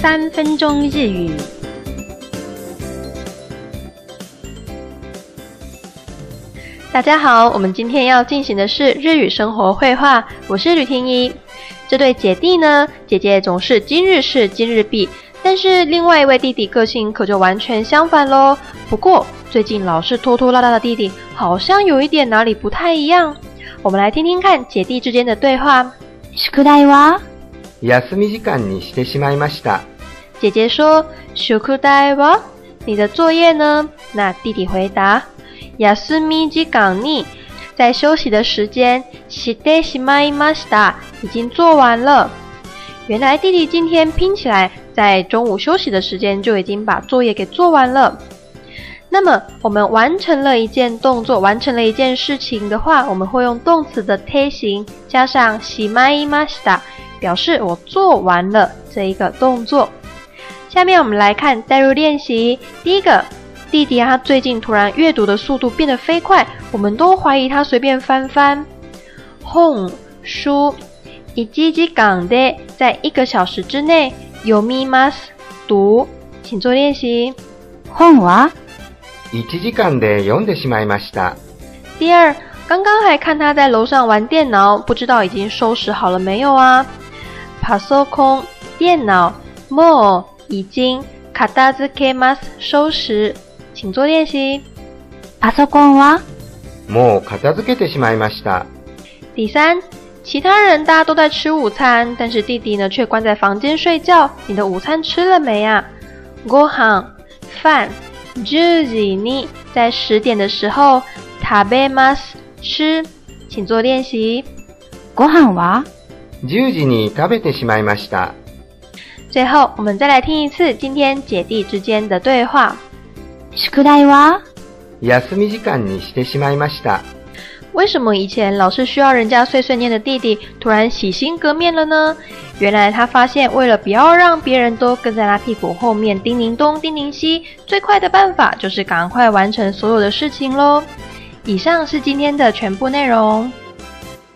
三分钟日语。大家好，我们今天要进行的是日语生活绘画，我是吕天一。这对姐弟呢，姐姐总是今日事今日毕，但是另外一位弟弟个性可就完全相反喽。不过最近老是拖拖拉拉的弟弟，好像有一点哪里不太一样。我们来听听看姐弟之间的对话。休み時間にしてしまいました。姐姐说 s h u k u d i wa，你的作业呢？”那弟弟回答：“Yasumi 在休息的时间，shite s h i 已经做完了。”原来弟弟今天拼起来，在中午休息的时间就已经把作业给做完了。那么我们完成了一件动作，完成了一件事情的话，我们会用动词的 t 贴形加上 shimai masu a 表示我做完了这一个动作。下面我们来看代入练习。第一个，弟弟他最近突然阅读的速度变得飞快，我们都怀疑他随便翻翻。home 书一時間讲的，在一个小时之内有密码读，请做练习。home 啊。一時間的読んでしまいました。第二，刚刚还看他在楼上玩电脑，不知道已经收拾好了没有啊？パソコン、电脑、もう、已经、片付けます、收拾，请做练习。パソコンは、もう片づけてしまいました。第三，其他人大都在吃午餐，但是弟弟呢，却关在房间睡觉。你的午餐吃了没啊？ご飯、饭、ジュージニ、在十点的时候食べます、吃，请做练习。ご飯は。十時に食べてしまいました。最后，我们再来听一次今天姐弟之间的对话。宿題は休み時間にしてしまいました。为什么以前老是需要人家碎碎念的弟弟，突然洗心革面了呢？原来他发现，为了不要让别人都跟在他屁股后面叮咛东、叮咛西，最快的办法就是赶快完成所有的事情喽。以上是今天的全部内容。